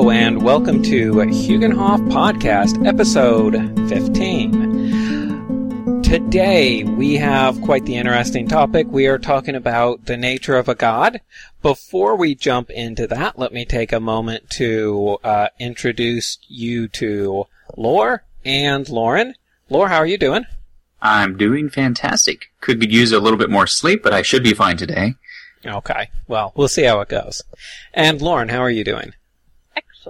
Hello, and welcome to Huginhof Podcast, episode 15. Today, we have quite the interesting topic. We are talking about the nature of a god. Before we jump into that, let me take a moment to uh, introduce you to Lore and Lauren. Lore, how are you doing? I'm doing fantastic. Could use a little bit more sleep, but I should be fine today. Okay, well, we'll see how it goes. And Lauren, how are you doing?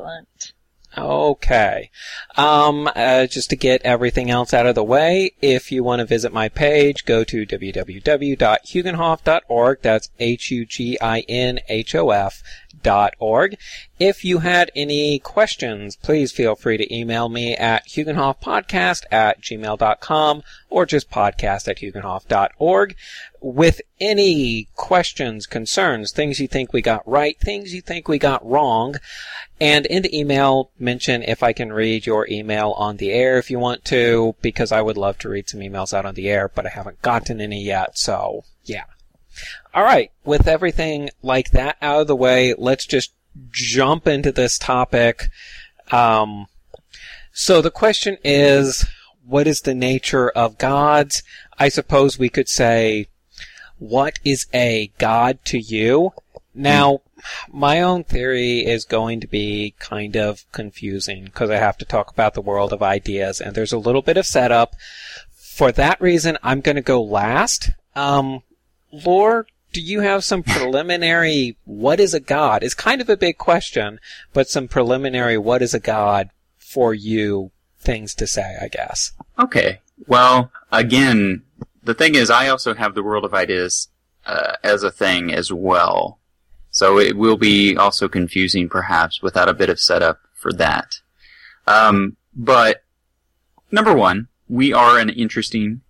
Excellent. Okay. Um, uh, just to get everything else out of the way, if you want to visit my page, go to www.huginhof.org. That's H-U-G-I-N-H-O-F org. If you had any questions, please feel free to email me at huginhofpodcast at gmail.com or just podcast at huginhof.org with any questions, concerns, things you think we got right, things you think we got wrong. And in the email, mention if I can read your email on the air if you want to, because I would love to read some emails out on the air, but I haven't gotten any yet, so yeah. Alright, with everything like that out of the way, let's just jump into this topic. Um, so the question is, what is the nature of gods? I suppose we could say, what is a god to you? Now, my own theory is going to be kind of confusing because I have to talk about the world of ideas and there's a little bit of setup. For that reason, I'm going to go last. Um, Lore, do you have some preliminary what is a god? It's kind of a big question, but some preliminary what is a god for you things to say, I guess. Okay. Well, again, the thing is, I also have the world of ideas uh, as a thing as well. So it will be also confusing, perhaps, without a bit of setup for that. Um, but number one, we are an interesting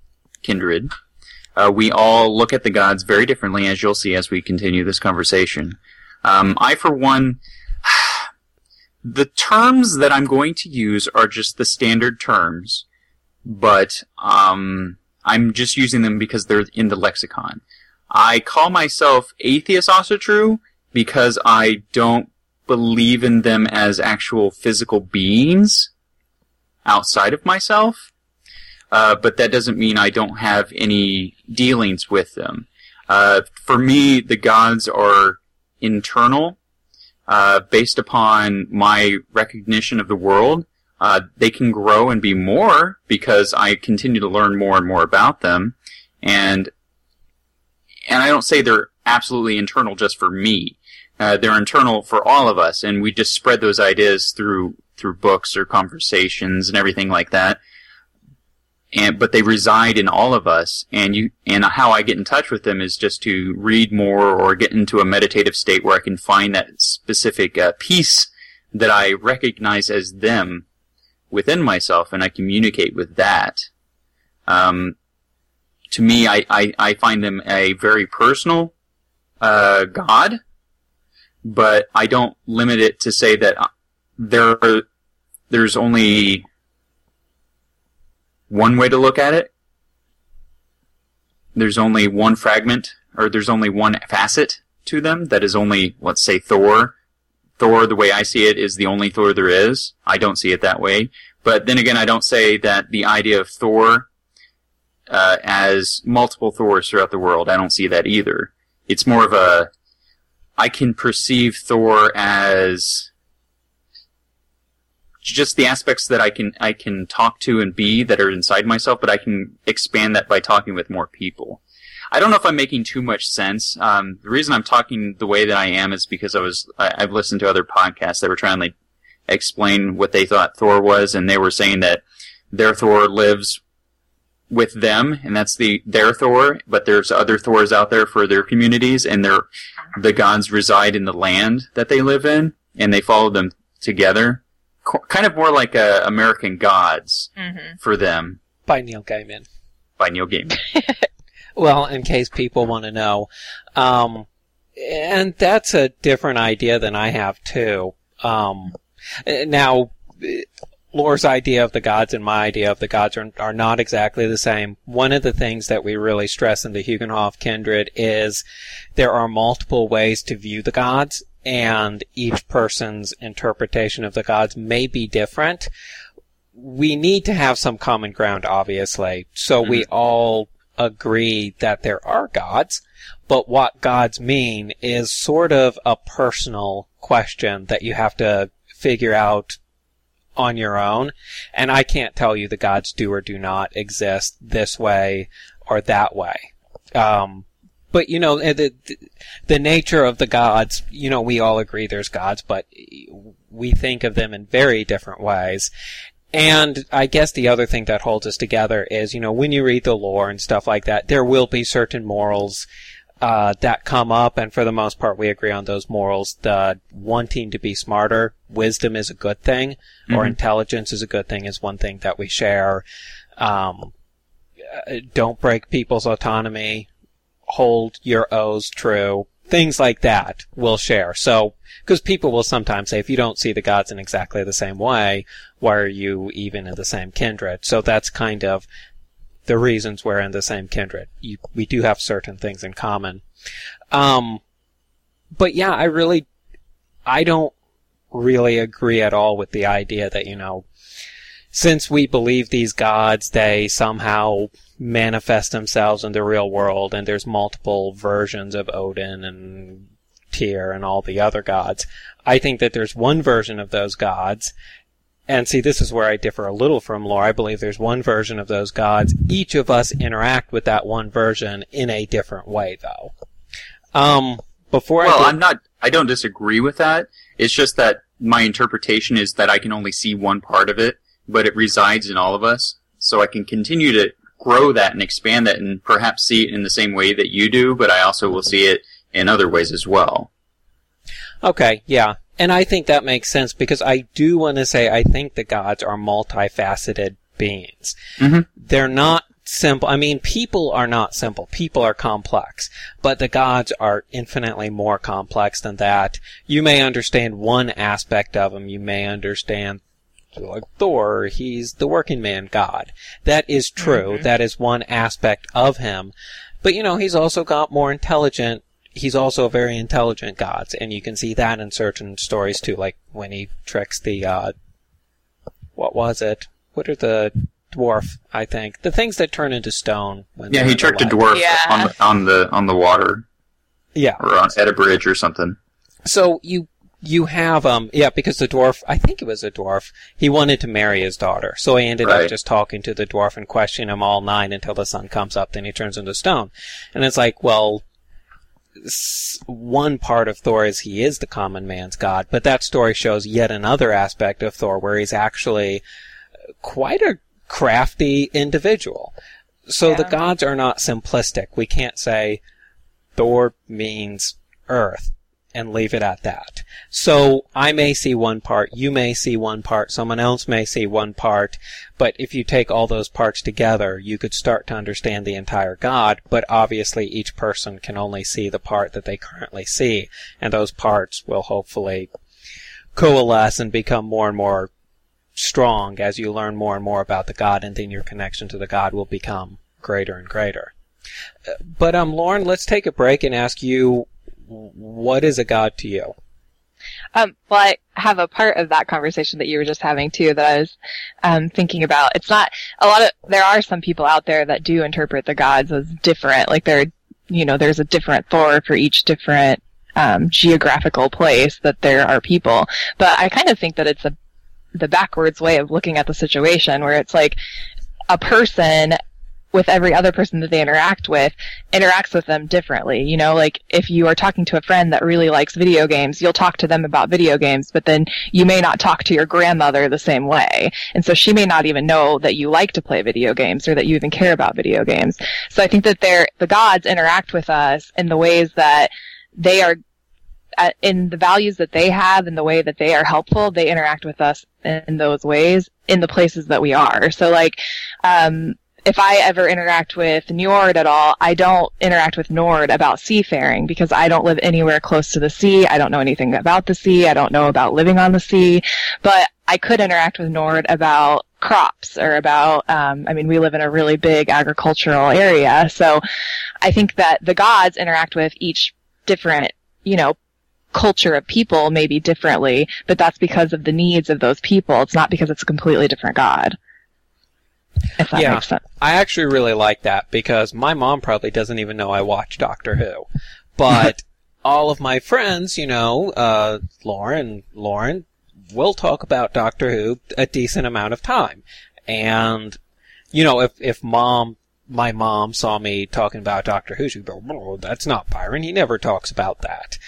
kindred. Uh, we all look at the gods very differently, as you'll see as we continue this conversation. Um, I, for one, the terms that I'm going to use are just the standard terms, but um, I'm just using them because they're in the lexicon. I call myself atheist also true because I don't believe in them as actual physical beings outside of myself. Uh, but that doesn't mean I don't have any dealings with them. Uh, for me, the gods are internal, uh, based upon my recognition of the world. Uh, they can grow and be more because I continue to learn more and more about them, and and I don't say they're absolutely internal just for me. Uh, they're internal for all of us, and we just spread those ideas through through books or conversations and everything like that. And but they reside in all of us, and you and how I get in touch with them is just to read more or get into a meditative state where I can find that specific uh, piece that I recognize as them within myself, and I communicate with that. Um, to me, I, I, I find them a very personal uh, God, but I don't limit it to say that uh, there are, there's only one way to look at it. There's only one fragment, or there's only one facet to them that is only, let's say, Thor. Thor, the way I see it, is the only Thor there is. I don't see it that way. But then again, I don't say that the idea of Thor uh, as multiple Thors throughout the world. I don't see that either. It's more of a I can perceive Thor as just the aspects that I can I can talk to and be that are inside myself, but I can expand that by talking with more people. I don't know if I'm making too much sense. Um, the reason I'm talking the way that I am is because I was I, I've listened to other podcasts that were trying to like, explain what they thought Thor was, and they were saying that their Thor lives with them, and that's the their Thor. But there's other Thors out there for their communities, and their the gods reside in the land that they live in, and they follow them together. Kind of more like uh, American Gods Mm-hmm. for them By Neil Gaiman. by Neil Gaiman. Well, in case people want to know. Um, and that's a different idea than I have too. Um, now, Lore's idea of the gods and my idea of the gods are, are not exactly the same. One of the things that we really stress in the Huginhof kindred is there are multiple ways to view the gods, and each person's interpretation of the gods may be different. We need to have some common ground, obviously, so we all agree that there are gods, but what gods mean is sort of a personal question that you have to figure out on your own. And I can't tell you the gods do or do not exist this way or that way. Um, but you know the, the the nature of the gods. You know, we all agree there's gods, but we think of them in very different ways. And I guess the other thing that holds us together is, you know, when you read the lore and stuff like that, there will be certain morals uh, that come up, and for the most part, we agree on those morals. The wanting to be smarter, wisdom is a good thing, mm-hmm. or intelligence is a good thing, is one thing that we share. Um, uh, don't break people's autonomy. Hold your O's true. Things like that we'll share. So, because people will sometimes say, if you don't see the gods in exactly the same way, why are you even in the same kindred? So that's kind of the reasons we're in the same kindred. You, we do have certain things in common. Um, but yeah, I really, I don't really agree at all with the idea that, you know, since we believe these gods, they somehow manifest themselves in the real world and there's multiple versions of Odin and Tyr and all the other gods. I think that there's one version of those gods and see, this is where I differ a little from lore. I believe there's one version of those gods. Each of us interact with that one version in a different way, though. Um, before I well, I I'm not. I don't disagree with that. It's just that my interpretation is that I can only see one part of it, but it resides in all of us. So I can continue to grow that and expand that, and perhaps see it in the same way that you do. But I also will see it in other ways as well. Okay, yeah. And I think that makes sense because I do want to say I think the gods are multifaceted beings. Mm-hmm. They're not simple. I mean, people are not simple. People are complex. But the gods are infinitely more complex than that. You may understand one aspect of them. You may understand like Thor, he's the working man god. That is true. Mm-hmm. That is one aspect of him. But you know, he's also got more intelligent he's also a very intelligent god, and you can see that in certain stories too, like when he tricks the uh, what was it? What are the dwarf? I think the things that turn into stone. yeah, he tricked a dwarf yeah. on the on the on the water. Yeah, or on, at a bridge or something. So you you have um yeah because the dwarf I think it was a dwarf he wanted to marry his daughter so he ended right. up just talking to the dwarf and questioning him all night until the sun comes up then he turns into stone and it's like well one part of Thor is he is the common man's god, but that story shows yet another aspect of Thor where he's actually quite a crafty individual. So yeah. the gods are not simplistic. We can't say Thor means earth and leave it at that. So I may see one part, you may see one part, someone else may see one part, but if you take all those parts together, you could start to understand the entire God, but obviously each person can only see the part that they currently see, and those parts will hopefully coalesce and become more and more strong as you learn more and more about the God, and then your connection to the God will become greater and greater. But um, Lauren, let's take a break and ask you what is a god to you? Um, well, I have a part of that conversation that you were just having too that I was um, thinking about. It's not a lot of. There are some people out there that do interpret the gods as different. Like there, you know, there's a different Thor for each different um, geographical place that there are people. But I kind of think that it's a the backwards way of looking at the situation, where it's like a person with every other person that they interact with interacts with them differently. You know, like if you are talking to a friend that really likes video games, you'll talk to them about video games, but then you may not talk to your grandmother the same way. And so she may not even know that you like to play video games or that you even care about video games. So I think that they're, the gods interact with us in the ways that they are in the values that they have and the way that they are helpful, they interact with us in those ways in the places that we are. So like, um, if I ever interact with Njord at all, I don't interact with Njord about seafaring because I don't live anywhere close to the sea. I don't know anything about the sea. I don't know about living on the sea. But I could interact with Njord about crops or about, um, I mean, we live in a really big agricultural area. So I think that the gods interact with each different, you know, culture of people maybe differently, but that's because of the needs of those people. It's not because it's a completely different God. If that Yeah. makes sense. I actually really like that because my mom probably doesn't even know I watch Doctor Who. But all of my friends, you know, uh, Lauren, Lauren, will talk about Doctor Who a decent amount of time. And, you know, if, if mom, my mom saw me talking about Doctor Who, she'd go, "Oh, that's not Byron. He never talks about that.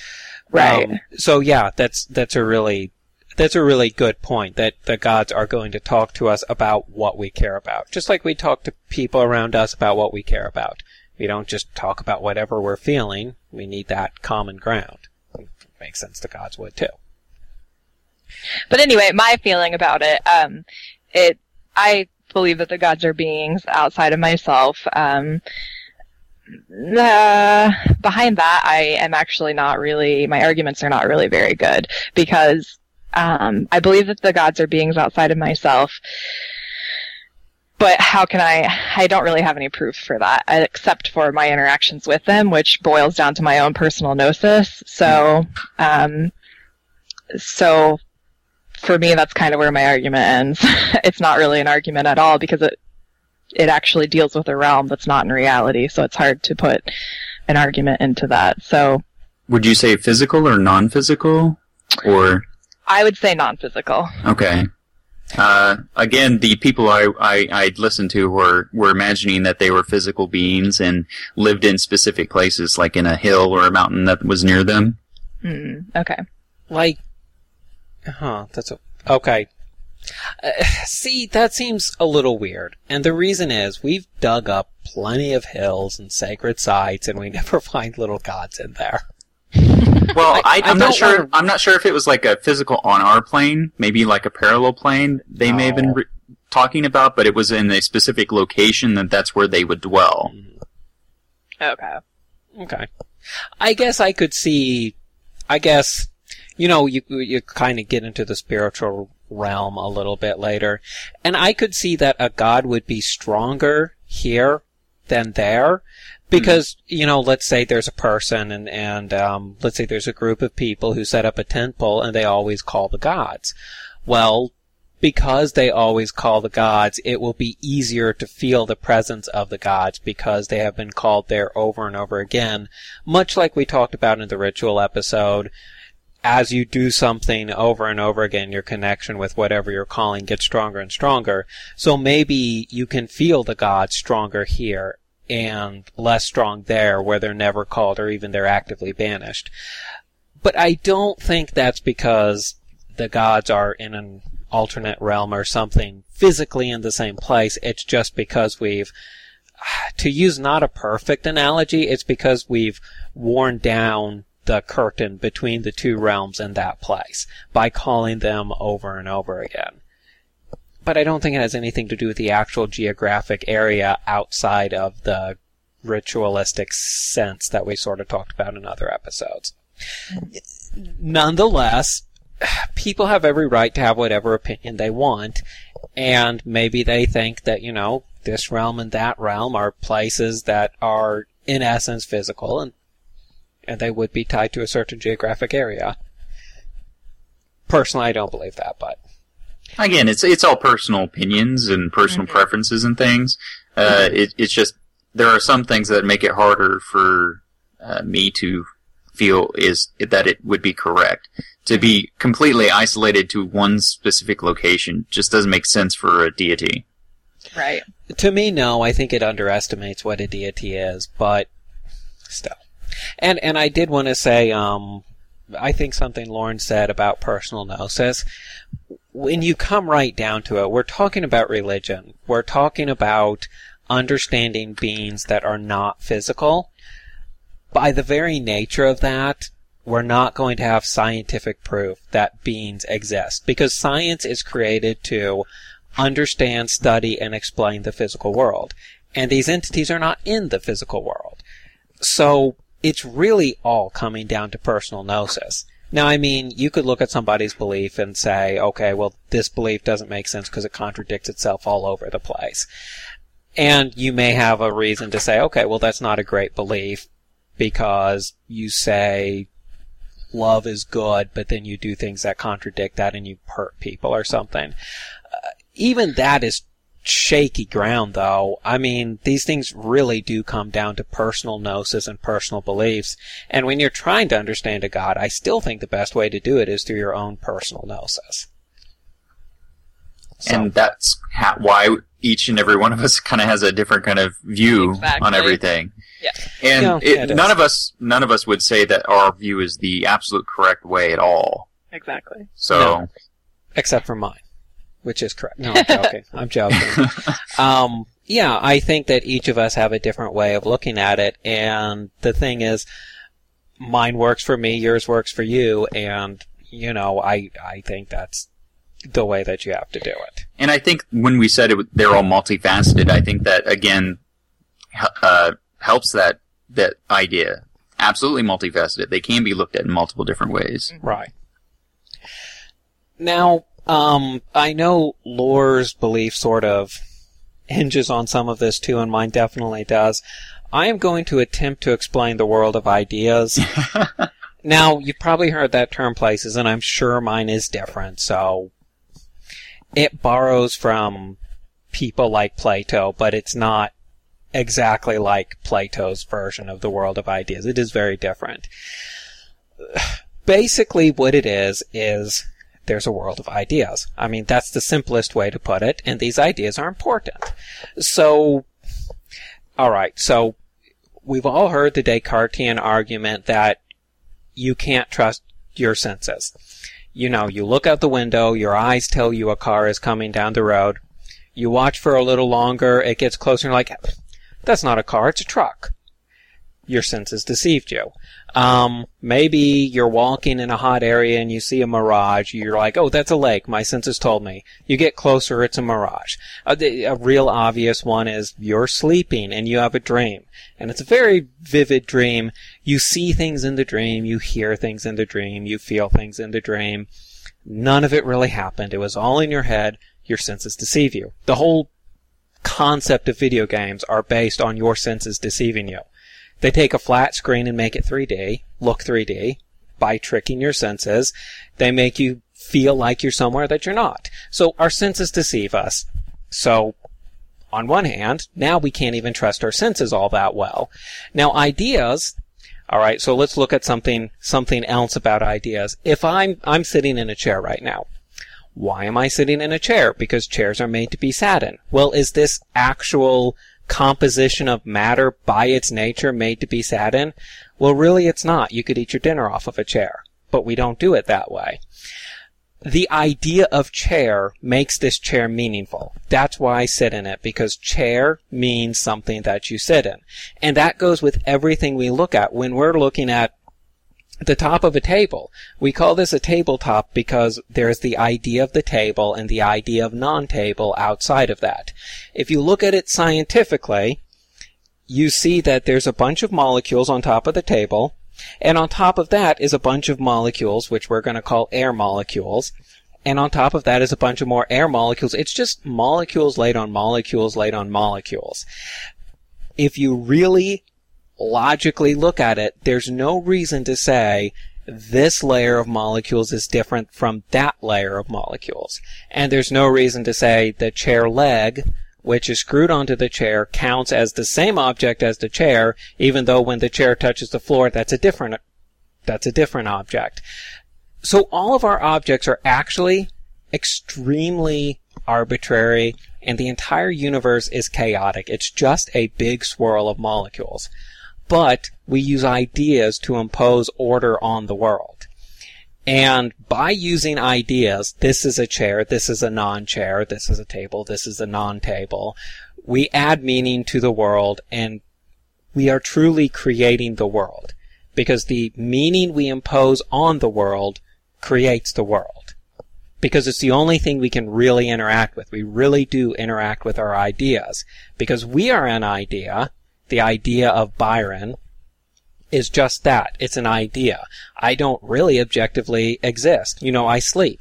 Right. Um, so yeah, that's, that's a really, that's a really good point that the gods are going to talk to us about what we care about. Just like we talk to people around us about what we care about. We don't just talk about whatever we're feeling. We need that common ground. It Makes sense the gods would too. But anyway, my feeling about it, um, it, I believe that the gods are beings outside of myself. Um, uh, behind that, I am actually not really, my arguments are not really very good because, um, I believe that the gods are beings outside of myself. But how can I, I don't really have any proof for that, except for my interactions with them, which boils down to my own personal gnosis. So, um, so for me, that's kind of where my argument ends. it's not really an argument at all because it it actually deals with a realm that's not in reality, so it's hard to put an argument into that. So Would you say physical or non-physical? Or I would say non-physical. okay. Uh, again, the people I, I I'd listened to were were imagining that they were physical beings and lived in specific places, like in a hill or a mountain that was near them. Hmm. Okay. Like, huh, that's a, okay. Uh, see, that seems a little weird. And the reason is we've dug up plenty of hills and sacred sites and we never find little gods in there. Well, I- I, I am not don't sure. wanna- I'm not sure if it was like a physical on our plane, maybe like a parallel plane. They may have been re- talking about, but it was in a specific location that that's where they would dwell. Mm-hmm. Okay. Okay. I guess I could see, I guess, you know, you, you kind of get into the spiritual realm a little bit later, and I could see that a god would be stronger here than there, because, you know, let's say there's a person and, and, um, let's say there's a group of people who set up a temple and they always call the gods. Well, because they always call the gods, it will be easier to feel the presence of the gods because they have been called there over and over again. Much like we talked about in the ritual episode, as you do something over and over again, your connection with whatever you're calling gets stronger and stronger. So maybe you can feel the gods stronger here and less strong there where they're never called or even they're actively banished. But I don't think that's because the gods are in an alternate realm or something physically in the same place. It's just because we've, to use not a perfect analogy, it's because we've worn down the curtain between the two realms in that place by calling them over and over again. But I don't think it has anything to do with the actual geographic area outside of the ritualistic sense that we sort of talked about in other episodes. Nonetheless, people have every right to have whatever opinion they want, and maybe they think that, you know, this realm and that realm are places that are, in essence, physical, and, and they would be tied to a certain geographic area. Personally, I don't believe that, but. Again, it's it's all personal opinions and personal Mhm. preferences and things. Uh, it, it's just there are some things that make it harder for uh, me to feel is that it would be correct to be completely isolated to one specific location. Just doesn't make sense for a deity. Right. To me, no. I think it underestimates what a deity is, but still. And and I did want to say, um, I think something Lauren said about personal gnosis. When you come right down to it, we're talking about religion. We're talking about understanding beings that are not physical. By the very nature of that, we're not going to have scientific proof that beings exist because science is created to understand, study, and explain the physical world. And these entities are not in the physical world. So it's really all coming down to personal gnosis. Now, I mean, you could look at somebody's belief and say, okay, well, this belief doesn't make sense because it contradicts itself all over the place. And you may have a reason to say, okay, well, that's not a great belief because you say love is good, but then you do things that contradict that and you hurt people or something. Uh, even that is shaky ground though. I mean, these things really do come down to personal gnosis and personal beliefs. And when you're trying to understand a God, I still think the best way to do it is through your own personal gnosis. So. And that's ha- why each and every one of us kind of has a different kind of view exactly. on everything. Yeah. And Yeah, it, it none of us, none of us would say that our view is the absolute correct way at all. Exactly. So, No. Except for mine, which is correct. No, I'm joking. I'm joking. Um, yeah, I think that each of us have a different way of looking at it, and the thing is, mine works for me, yours works for you, and you know, I I think that's the way that you have to do it. and I think when we said it, they're all multifaceted, I think that again uh, helps that that idea. Absolutely multifaceted. They can be looked at in multiple different ways. Right. Now, um, I know Lore's belief sort of hinges on some of this too, and mine definitely does. I am going to attempt to explain the world of ideas. now, you've probably heard that term places, and I'm sure mine is different, so it borrows from people like Plato, but it's not exactly like Plato's version of the world of ideas. It is very different. Basically, what it is, is there's a world of ideas. I mean, that's the simplest way to put it, and these ideas are important. So, alright, so we've all heard the Descartesian argument that you can't trust your senses. You know, you look out the window, your eyes tell you a car is coming down the road. You watch for a little longer, it gets closer, and you're like, that's not a car, it's a truck. Your senses deceived you. Um, maybe you're walking in a hot area and you see a mirage. You're like, oh, that's a lake. My senses told me. You get closer, it's a mirage. A, a real obvious one is you're sleeping and you have a dream. And it's a very vivid dream. You see things in the dream, you hear things in the dream, you feel things in the dream. None of it really happened. It was all in your head. Your senses deceive you. The whole concept of video games are based on your senses deceiving you. They take a flat screen and make it 3D, look 3D, by tricking your senses. They make you feel like you're somewhere that you're not. So our senses deceive us. So, on one hand, now we can't even trust our senses all that well. Now ideas, alright, so let's look at something, something else about ideas. If I'm, I'm sitting in a chair right now. Why am I sitting in a chair? Because chairs are made to be sat in. Well, is this actual composition of matter by its nature made to be sat in? Well, really it's not. You could eat your dinner off of a chair. But we don't do it that way. The idea of chair makes this chair meaningful. That's why I sit in it, because chair means something that you sit in. And that goes with everything we look at. When we're looking at the top of a table. We call this a tabletop because there's the idea of the table and the idea of non-table outside of that. If you look at it scientifically, you see that there's a bunch of molecules on top of the table, and on top of that is a bunch of molecules, which we're going to call air molecules, and on top of that is a bunch of more air molecules. It's just molecules laid on molecules laid on molecules. If you really logically look at it, there's no reason to say this layer of molecules is different from that layer of molecules. And there's no reason to say the chair leg, which is screwed onto the chair, counts as the same object as the chair, even though when the chair touches the floor, that's a different, that's a different object. So all of our objects are actually extremely arbitrary and the entire universe is chaotic. It's just a big swirl of molecules but we use ideas to impose order on the world. And by using ideas, this is a chair, this is a non-chair, this is a table, this is a non-table, we add meaning to the world and we are truly creating the world. Because the meaning we impose on the world creates the world. Because it's the only thing we can really interact with. We really do interact with our ideas. Because we are an idea, the idea of Byron is just that. It's an idea. I don't really objectively exist. You know, I sleep.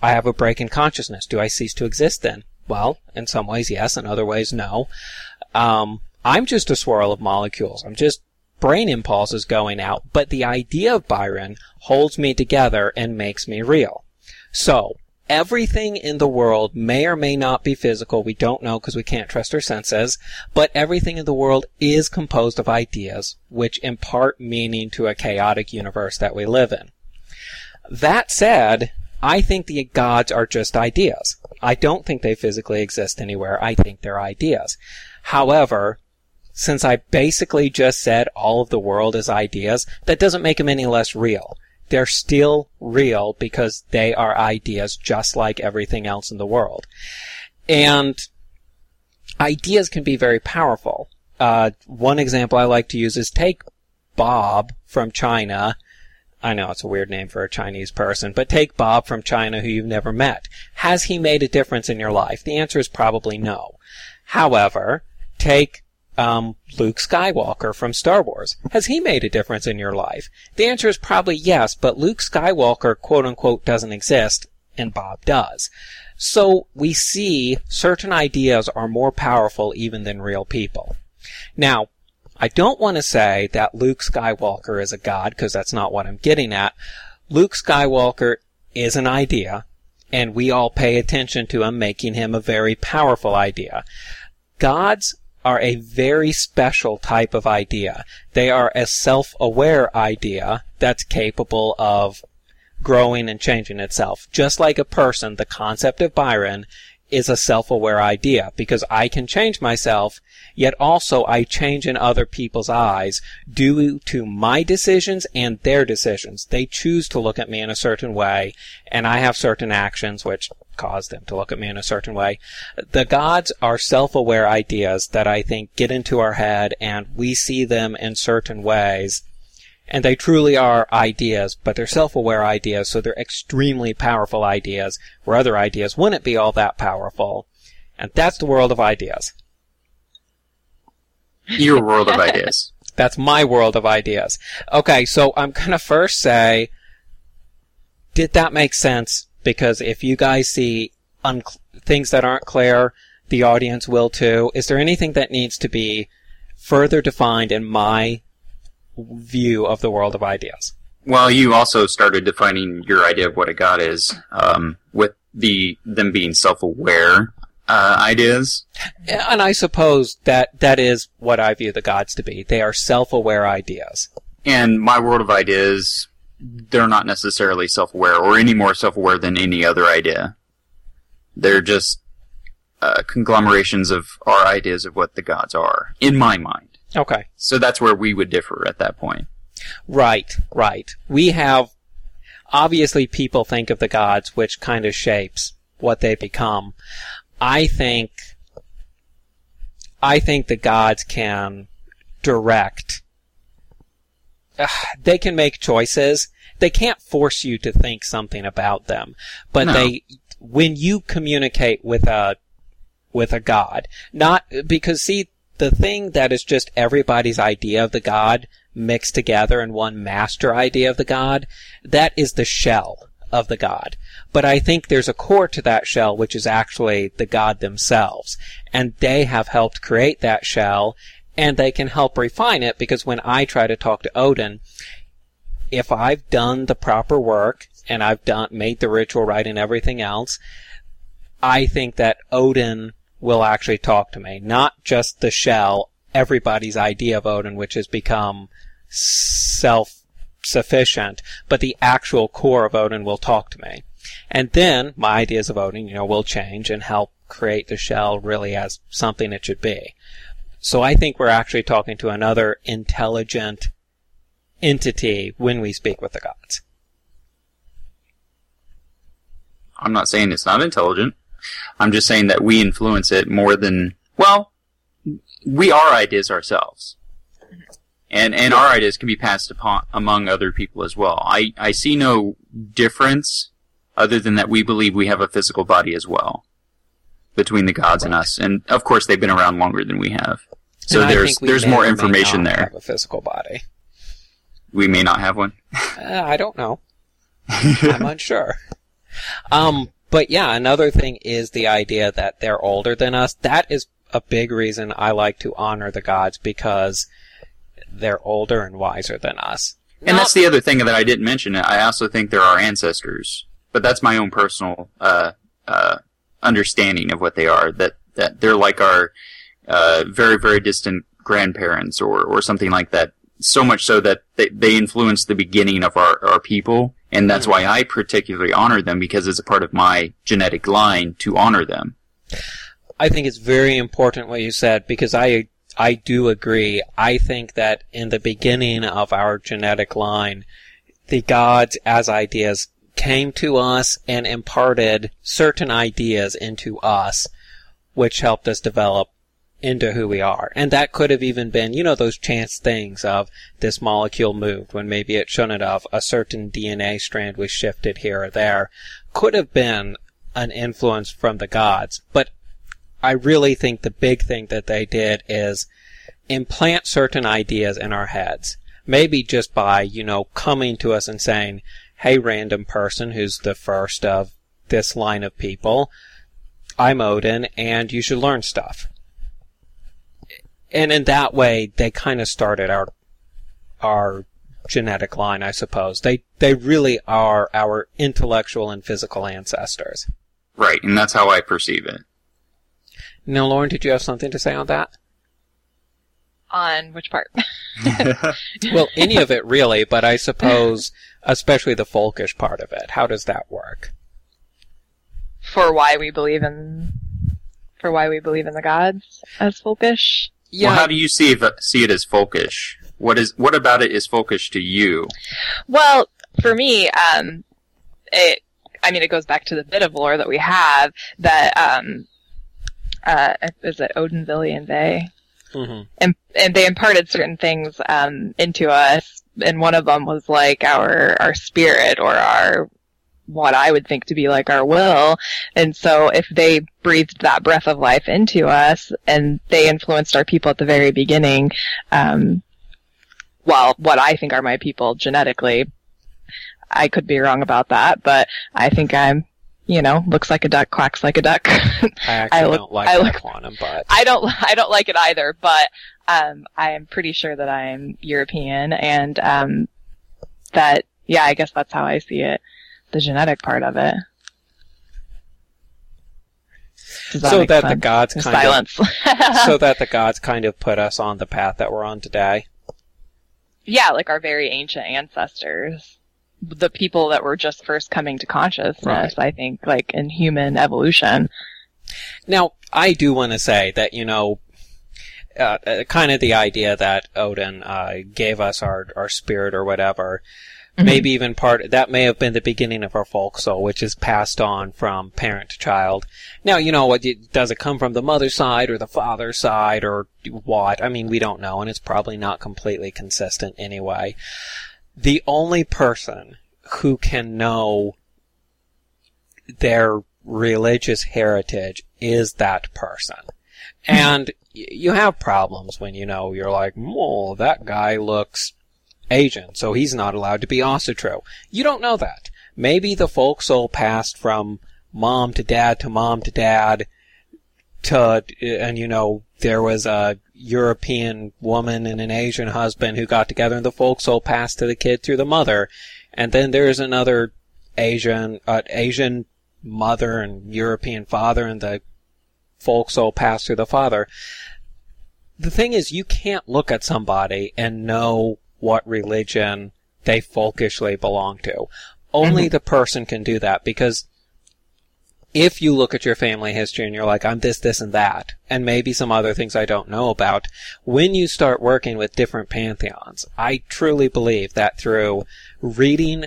I have a break in consciousness. Do I cease to exist then? Well, in some ways, yes. In other ways, no. Um, I'm just a swirl of molecules. I'm just brain impulses going out, but the idea of Byron holds me together and makes me real. So, everything in the world may or may not be physical. We don't know because we can't trust our senses. But everything in the world is composed of ideas, which impart meaning to a chaotic universe that we live in. That said, I think the gods are just ideas. I don't think they physically exist anywhere. I think they're ideas. However, since I basically just said all of the world is ideas, that doesn't make them any less real. They're still real because they are ideas just like everything else in the world. And ideas can be very powerful. Uh, one example I like to use is take Bob from China. I know it's a weird name for a Chinese person, but take Bob from China who you've never met. Has he made a difference in your life? The answer is probably no. However, take um, Luke Skywalker from Star Wars. Has he made a difference in your life? The answer is probably yes, but Luke Skywalker, quote unquote, doesn't exist, and Bob does. So we see certain ideas are more powerful even than real people. Now, I don't want to say that Luke Skywalker is a god, because that's not what I'm getting at. Luke Skywalker is an idea, and we all pay attention to him, making him a very powerful idea. Gods are a very special type of idea. They are a self-aware idea that's capable of growing and changing itself. Just like a person, the concept of Byron is a self-aware idea because I can change myself, yet also I change in other people's eyes due to my decisions and their decisions. They choose to look at me in a certain way, and I have certain actions which cause them to look at me in a certain way. The gods are self-aware ideas that I think get into our head and we see them in certain ways. And they truly are ideas, but they're self-aware ideas, so they're extremely powerful ideas, where other ideas wouldn't be all that powerful. And that's the world of ideas. Your world of ideas. That's my world of ideas. Okay, so I'm gonna first say, did that make sense? because if you guys see un- things that aren't clear, the audience will too. Is there anything that needs to be further defined in my view of the world of ideas? Well, you also started defining your idea of what a god is um, with the them being self-aware uh, ideas. And I suppose that that is what I view the gods to be. They are self-aware ideas. And my world of ideas they're not necessarily self-aware or any more self-aware than any other idea. They're just uh, conglomerations of our ideas of what the gods are, in my mind. Okay. So that's where we would differ at that point. Right, right. We have, obviously people think of the gods, which kind of shapes what they become. I think, I think the gods can direct uh, they can make choices. They can't force you to think something about them, but No. they, when you communicate with a, with a god, not, because see, the thing that is just everybody's idea of the god mixed together in one master idea of the god, that is the shell of the god. But I think there's a core to that shell which is actually the god themselves. And they have helped create that shell and they can help refine it because when I try to talk to Odin, if I've done the proper work and I've done made the ritual right and everything else, I think that Odin will actually talk to me, not just the shell, everybody's idea of Odin, which has become self sufficient, but the actual core of Odin will talk to me. And then my ideas of Odin, you know, will change and help create the shell really as something it should be. So I think we're actually talking to another intelligent entity when we speak with the gods. I'm not saying it's not intelligent. I'm just saying that we influence it more than, well, we are ideas ourselves. And, and our ideas can be passed upon among other people as well. I, I see no difference other than that we believe we have a physical body as well between the gods and us. And of course they've been around longer than we have. So And there's, there's more information there. Have a physical body. We may not have one. Uh, I don't know. I'm unsure. Um, but yeah, another thing is the idea that they're older than us. That is a big reason I like to honor the gods because they're older and wiser than us. And that's the other thing that I didn't mention. I also think they're our ancestors, but that's my own personal uh, uh, understanding of what they are. That that they're like our uh, very very distant grandparents or or something like that. So much so that they they influence the beginning of our our people, and that's why I particularly honor them because it's a part of my genetic line to honor them. I think it's very important what you said because I I do agree. I think that in the beginning of our genetic line, the gods as ideas came to us and imparted certain ideas into us, which helped us develop into who we are. And that could have even been, you know, those chance things of this molecule moved when maybe it shouldn't have, a certain DNA strand was shifted here or there. Could have been an influence from the gods. But I really think the big thing that they did is implant certain ideas in our heads. Maybe just by, you know, coming to us and saying, hey, random person who's the first of this line of people, I'm Odin, and you should learn stuff. And in that way, they kind of started our, our genetic line, I suppose. They, they really are our intellectual and physical ancestors. Right, and that's how I perceive it. Now, Lauren, did you have something to say on that? On which part? Well, any of it really, but I suppose especially the folkish part of it. How does that work? for why we believe in, for why we believe in the gods as folkish. Yeah, Well, how do you see it, see it as folkish? What is what about it is folkish to you? Well, for me, um, it, I mean, it goes back to the bit of lore that we have that, um, uh, is it Odin, Vili, and Vé? hmm and and they imparted certain things um, into us, and one of them was like our our spirit or our what I would think to be like our will. And so if they breathed that breath of life into us and they influenced our people at the very beginning, um, well, what I think are my people genetically, I could be wrong about that, but I think I'm, you know, looks like a duck, quacks like a duck. I actually I look- don't like I look- quantum, but I don't I don't like it either, but um, I am pretty sure that I'm European and um, that yeah, I guess that's how I see it, the genetic part of it. Does so that the gods kind silence. of so that the gods kind of put us on the path that we're on today. yeah, like our very ancient ancestors, the people that were just first coming to consciousness. I think, like in human evolution. Now, I do want to say that you know, uh, uh, kind of the idea that Odin uh, gave us our our spirit or whatever. Mhm. Maybe even part that may have been the beginning of our folk soul, which is passed on from parent to child. Now, you know what? Does it come from the mother's side or the father's side or what? I mean, we don't know, and it's probably not completely consistent anyway. The only person who can know their religious heritage is that person. And you have problems when you know you're like, oh, that guy looks Asian, so he's not allowed to be Asatru. You don't know that. Maybe the folk soul passed from mom to dad to mom to dad to, and you know, there was a European woman and an Asian husband who got together and the folk soul passed to the kid through the mother. And then there's another Asian, uh, Asian mother and European father and the folk soul passed through the father. The thing is, you can't look at somebody and know what religion they folkishly belong to. Only mm-hmm. the person can do that because if you look at your family history and you're like, I'm this, this, and that, and maybe some other things I don't know about, when you start working with different pantheons, I truly believe that through reading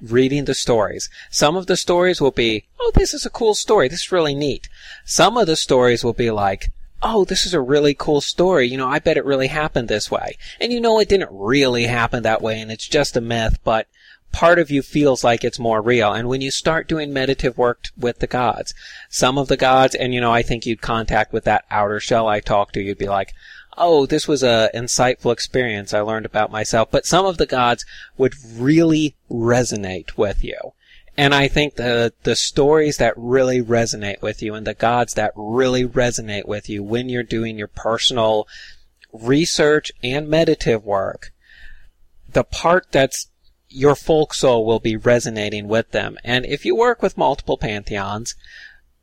reading the stories. Some of the stories will be, oh, this is a cool story. This is really neat. Some of the stories will be like, oh, this is a really cool story. You know, I bet it really happened this way. And you know, it didn't really happen that way and it's just a myth, but part of you feels like it's more real. And when you start doing meditative work with the gods, some of the gods, and you know, I think you'd contact with that outer shell I talked to, you'd be like, oh, this was a insightful experience I learned about myself. But some of the gods would really resonate with you. And I think the, the stories that really resonate with you and the gods that really resonate with you when you're doing your personal research and meditative work, the part that's your folk soul will be resonating with them. And if you work with multiple pantheons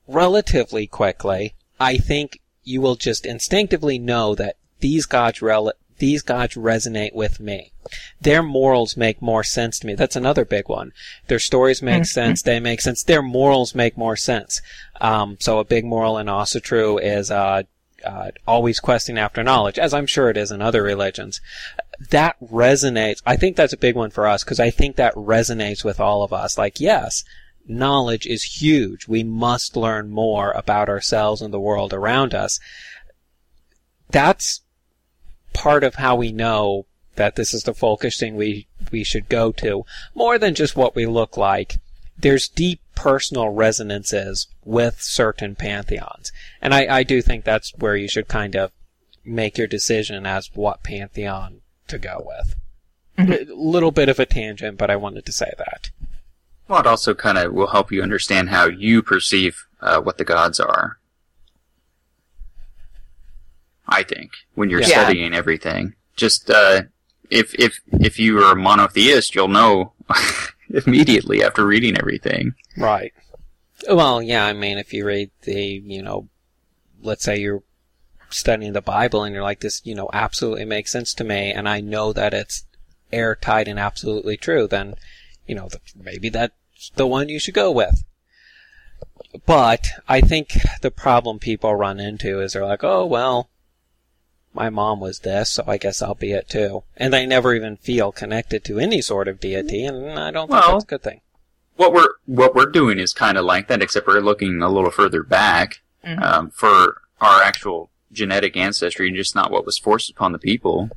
relatively quickly, I think you will just instinctively know that these gods rel- these gods resonate with me. Their morals make more sense to me. That's another big one. Their stories make Mhm. sense. They make sense. Their morals make more sense. Um, so a big moral in Asatru is uh, uh, always questing after knowledge, as I'm sure it is in other religions. That resonates. I think that's a big one for us because I think that resonates with all of us. Like, yes, knowledge is huge. We must learn more about ourselves and the world around us. That's part of how we know that this is the folkish thing we, we should go to, more than just what we look like. There's deep personal resonances with certain pantheons. And I, I do think that's where you should kind of make your decision as what pantheon to go with. A little bit of a tangent, but I wanted to say that. Well, it also kind of will help you understand how you perceive uh, what the gods are. I think when you're Yeah. studying everything, just uh, if if if you are a monotheist, you'll know immediately after reading everything. Right. Well, yeah, I mean, if you read the, you know, let's say you're studying the Bible and you're like, this, you know, absolutely makes sense to me, and I know that it's airtight and absolutely true, then, you know, maybe that's the one you should go with. But I think the problem people run into is they're like, oh, well, my mom was this, so I guess I'll be it too. And they never even feel connected to any sort of deity, and I don't think Well- that's a good thing. What we're what we're doing is kind of like that, except we're looking a little further back Mhm. um, for our actual genetic ancestry, and just not what was forced upon the people.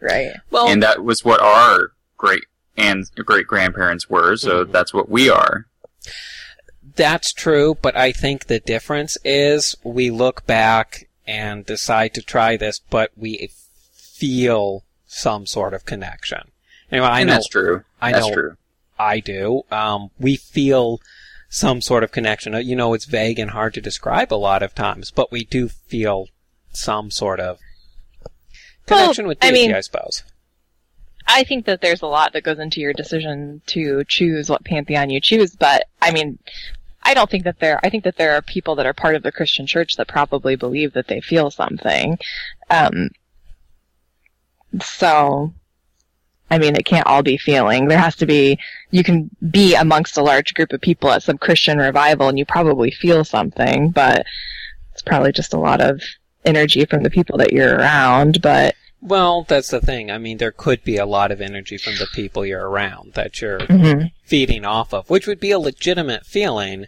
Right. Well, and that was what our great and great grandparents were. So Mhm. that's what we are. That's true, but I think the difference is we look back and decide to try this, but we feel some sort of connection. Anyway, I and know that's true. I that's know. true. I do. Um, we feel some sort of connection. Uh, You know, it's vague and hard to describe a lot of times, but we do feel some sort of Well, connection with I deity, mean- I suppose. I think that there's a lot that goes into your decision to choose what pantheon you choose, but I mean, I don't think that there, I think that there are people that are part of the Christian church that probably believe that they feel something. Um, so, I mean, it can't all be feeling. There has to be, you can be amongst a large group of people at some Christian revival and you probably feel something, but it's probably just a lot of energy from the people that you're around, but Well, that's the thing. I mean, there could be a lot of energy from the people you're around that you're Mhm. feeding off of, which would be a legitimate feeling,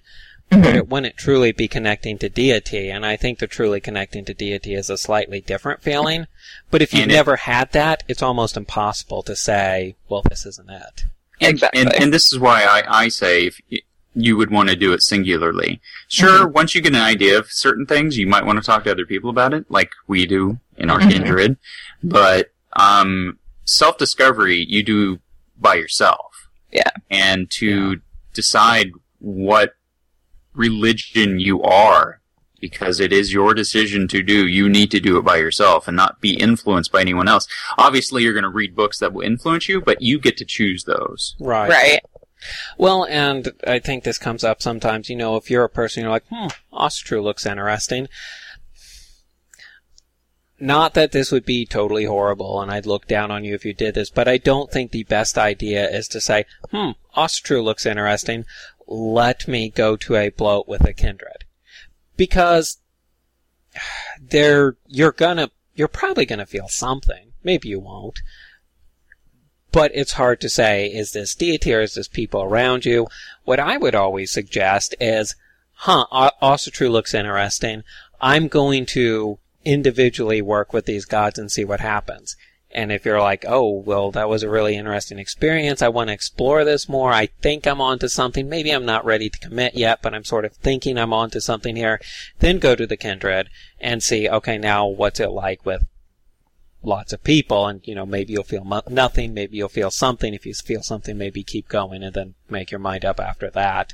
Mhm. but it wouldn't truly be connecting to deity. And I think the truly connecting to deity is a slightly different feeling. But if you've And it- never had that, it's almost impossible to say, well, this isn't it. And, Exactly. and, and this is why I, I say if you would want to do it singularly. Sure, once you get an idea of certain things, you might want to talk to other people about it, like we do in our Mhm. kindred. But um, self-discovery you do by yourself. Yeah. And to decide what religion you are, because it is your decision to do, you need to do it by yourself and not be influenced by anyone else. Obviously, you're going to read books that will influence you, but you get to choose those. Right. right. Well, and I think this comes up sometimes. You know, if you're a person, you're like, hmm, Asatru looks interesting. Not that this would be totally horrible and I'd look down on you if you did this, but I don't think the best idea is to say, hmm, Asatru looks interesting. Let me go to a blot with a kindred. Because there, you're gonna, you're probably gonna feel something. Maybe you won't. But it's hard to say, is this deity or is this people around you? What I would always suggest is, huh, Asatru looks interesting. I'm going to individually work with these gods and see what happens. And if you're like, oh, well, that was a really interesting experience. I want to explore this more. I think I'm onto something. Maybe I'm not ready to commit yet, but I'm sort of thinking I'm onto something here. Then go to the kindred and see, okay, now what's it like with lots of people and you know maybe you'll feel mo- nothing maybe you'll feel something if you feel something maybe keep going and then make your mind up after that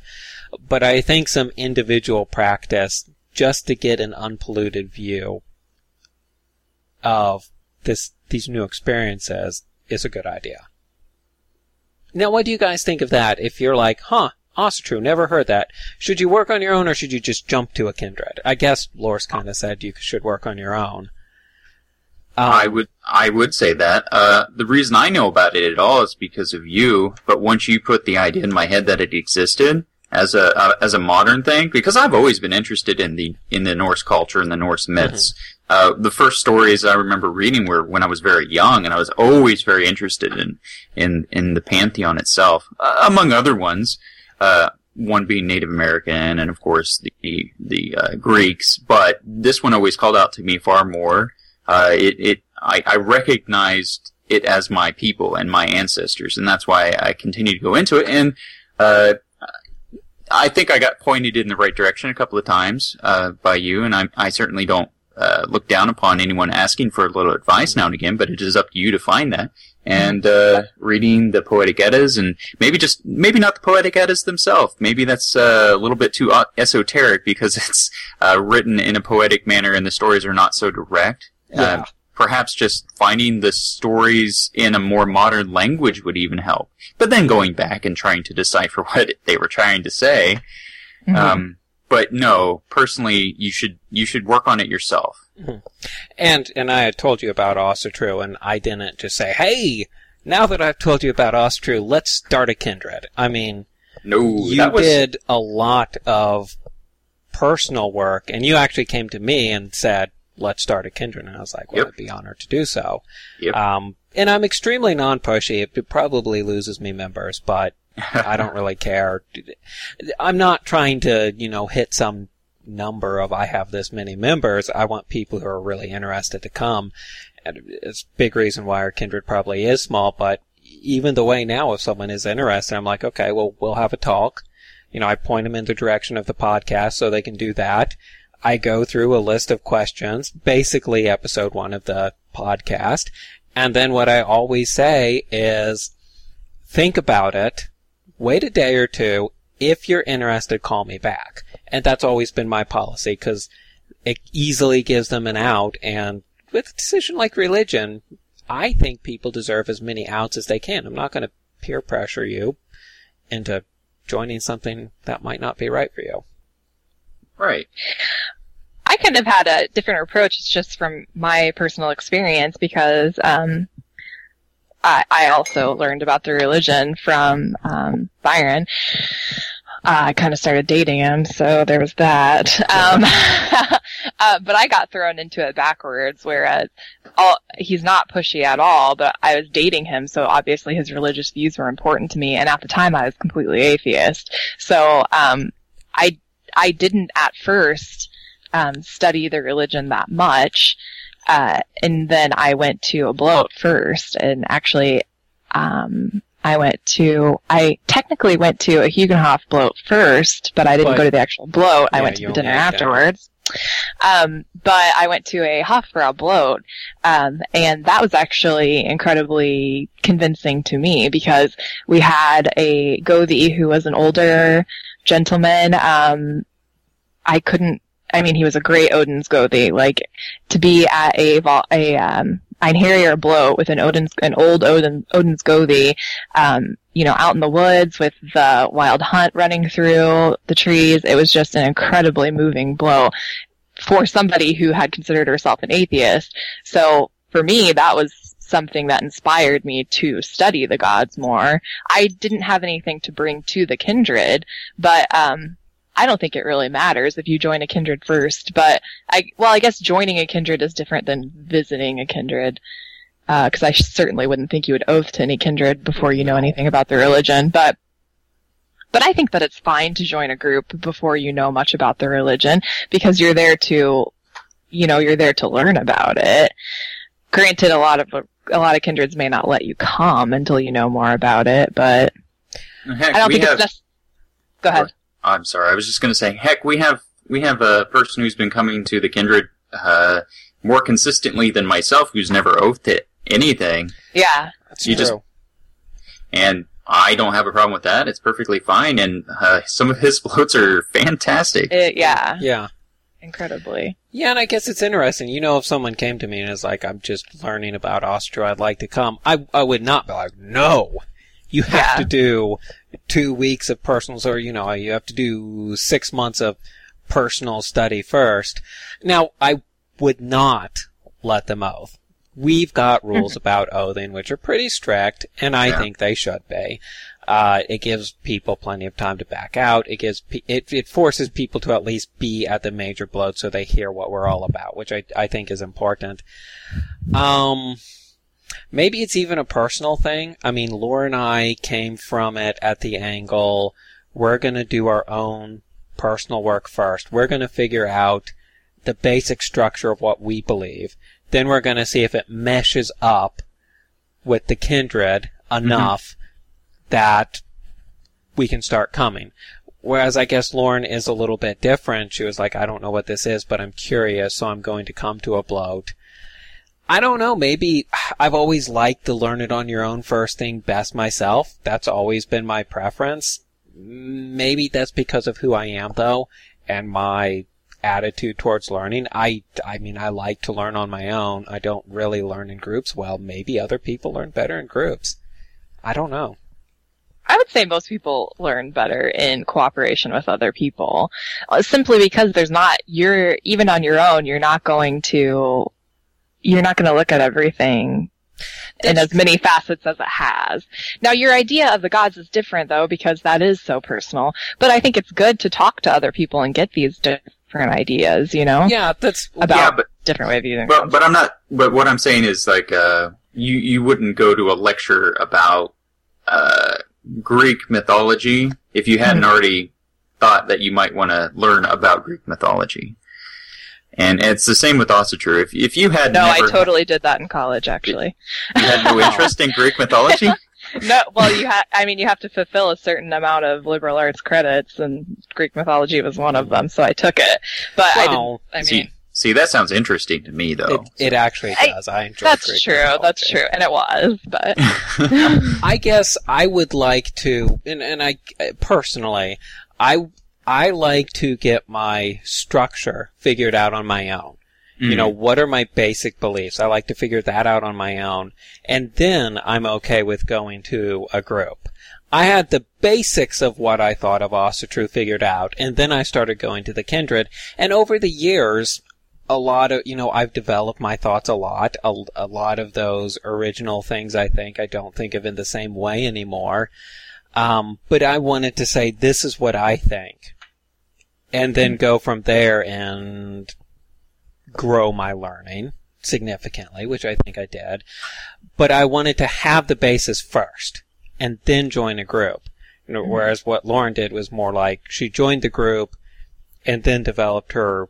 but i think some individual practice just to get an unpolluted view of this these new experiences is a good idea. Now, what do you guys think of that? If you're like, huh, True, never heard that. Should you work on your own or should you just jump to a kindred? I guess Loris kind of said you should work on your own. Um, I would I would say that. Uh, the reason I know about it at all is because of you. But once you put the idea in my head that it existed as a uh, as a modern thing, because I've always been interested in the in the Norse culture and the Norse myths. Mm-hmm. Uh, the first stories I remember reading were when I was very young, and I was always very interested in in in the pantheon itself, uh, among other ones. Uh, one being Native American, and of course the the uh, Greeks. But this one always called out to me far more uh, it, it I, I, recognized it as my people and my ancestors, and that's why I continue to go into it. And uh, I think I got pointed in the right direction a couple of times uh, by you, and I, I certainly don't uh, look down upon anyone asking for a little advice now and again, but it is up to you to find that. And uh, reading the Poetic Eddas, and maybe just maybe not the Poetic Eddas themselves. Maybe that's uh, a little bit too esoteric because it's uh, written in a poetic manner, and the stories are not so direct. Yeah. Perhaps just finding the stories in a more modern language would even help. But then going back and trying to decipher what they were trying to say. Mm-hmm. Um, but no, personally, you should you should work on it yourself. Mm-hmm. And and I had told you about Asatru, and I didn't just say, "Hey, now that I've told you about Asatru, let's start a kindred." I mean, no, you was... did a lot of personal work, and you actually came to me and said, let's start a kindred. And I was like, well, yep. I'd be honored to do so. Yep. Um, and I'm extremely non-pushy. It probably loses me members, but I don't really care. I'm not trying to, you know, hit some number of I have this many members. I want people who are really interested to come. And it's a big reason why our kindred probably is small, but even the way now, if someone is interested, I'm like, okay, well, we'll have a talk. You know, I point them in the direction of the podcast so they can do that. I go through a list of questions, basically episode one of the podcast. And then what I always say is think about it, wait a day or two. If you're interested, call me back. And that's always been my policy because it easily gives them an out. And with a decision like religion, I think people deserve as many outs as they can. I'm not going to peer pressure you into joining something that might not be right for you. Right. I kind of had a different approach. It's just from my personal experience because um, I, I, also learned about the religion from um, Byron. Uh, I kind of started dating him, so there was that. Um, uh, but I got thrown into it backwards, whereas all, he's not pushy at all, but I was dating him, so obviously his religious views were important to me, and at the time I was completely atheist. So, um, I, I didn't at first um, study the religion that much. Uh, and then I went to a blot first and actually, um, I went to, I technically went to a Huginhof blot first, but I didn't but, go to the actual blot. Yeah, I went to the dinner afterwards. Um, but I went to a Hofbrau blot, um, and that was actually incredibly convincing to me because we had a Gothi who was an older gentleman. Um, I couldn't I mean, he was a great Odin's Gothi. Like to be at a a um, Einherjar blot with an Odin's an old Odin Odin's Gothi, um, you know, out in the woods with the wild hunt running through the trees. It was just an incredibly moving blow for somebody who had considered herself an atheist. So for me, that was something that inspired me to study the gods more. I didn't have anything to bring to the kindred, but um, I don't think it really matters if you join a kindred first, but I, well, I guess joining a kindred is different than visiting a kindred. Because uh, I certainly wouldn't think you would oath to any kindred before you know anything about their religion. But but I think that it's fine to join a group before you know much about the religion because you're there to, you know, you're there to learn about it. Granted, a lot of a lot of kindreds may not let you come until you know more about it, but Heck, I don't think have, it's. Go ahead. I'm sorry. I was just going to say, heck, we have we have a person who's been coming to the kindred uh, more consistently than myself, who's never oathed it anything. Yeah, that's you true. Just, and I don't have a problem with that. It's perfectly fine, and uh, some of his floats are fantastic. It, yeah, yeah. Incredibly. Yeah, and I guess it's interesting. You know, if someone came to me and is like, "I'm just learning about Asatru, I'd like to come," I I would not be like, "No, you have Yeah. to do two weeks of personal, or you know, you have to do six months of personal study first. Now, I would not let them oath. We've got rules mm-hmm. about oathing which are pretty strict, and I Yeah. think they should be. Uh, it gives people plenty of time to back out. It gives pe- it it forces people to at least be at the major blot so they hear what we're all about, which I I think is important. Um, maybe it's even a personal thing. I mean, Laura and I came from it at the angle we're going to do our own personal work first. We're going to figure out the basic structure of what we believe. Then we're going to see if it meshes up with the kindred enough that we can start coming. Whereas I guess Lauren is a little bit different. She was like, I don't know what this is, but I'm curious, so I'm going to come to a blot. I don't know. Maybe I've always liked the learn it on your own first thing best myself. That's always been my preference. Maybe that's because of who I am though, and my attitude towards learning. I, I mean, I like to learn on my own. I don't really learn in groups well. Maybe other people learn better in groups. I don't know. I would say most people learn better in cooperation with other people, uh, simply because there's not you're even on your own. You're not going to you're not going to look at everything in as many facets as it has. Now, your idea of the gods is different though, because that is so personal. But I think it's good to talk to other people and get these different ideas. You know, Yeah, that's about Yeah, but different way of using. but but I'm not. But what I'm saying is like uh, you you wouldn't go to a lecture about uh, Greek mythology if you hadn't hmm. already thought that you might want to learn about Greek mythology. And it's the same with Asatru. If if you had no, never I totally did that in college, actually. you had no interest in Greek mythology, No, well, you have. I mean, you have to fulfill a certain amount of liberal arts credits, and Greek mythology was one of them. So I took it, but I didn't. I mean, see that sounds interesting to me though. it actually does. I enjoy that's Greek true. mythology. That's true, and it was. But I guess I would like to, and, and I personally, I I like to get my structure figured out on my own. You know, mm-hmm. what are my basic beliefs? I like to figure that out on my own, and then I'm okay with going to a group. I had the basics of what I thought of Asatru figured out, and then I started going to the kindred, and over the years, a lot of, you know, I've developed my thoughts a lot. A, a lot of those original things I think I don't think of in the same way anymore. Um, but I wanted to say, this is what I think. And then go from there and grow my learning significantly, which I think I did. But I wanted to have the basis first and then join a group. You know, whereas what Lauren did was more like she joined the group and then developed her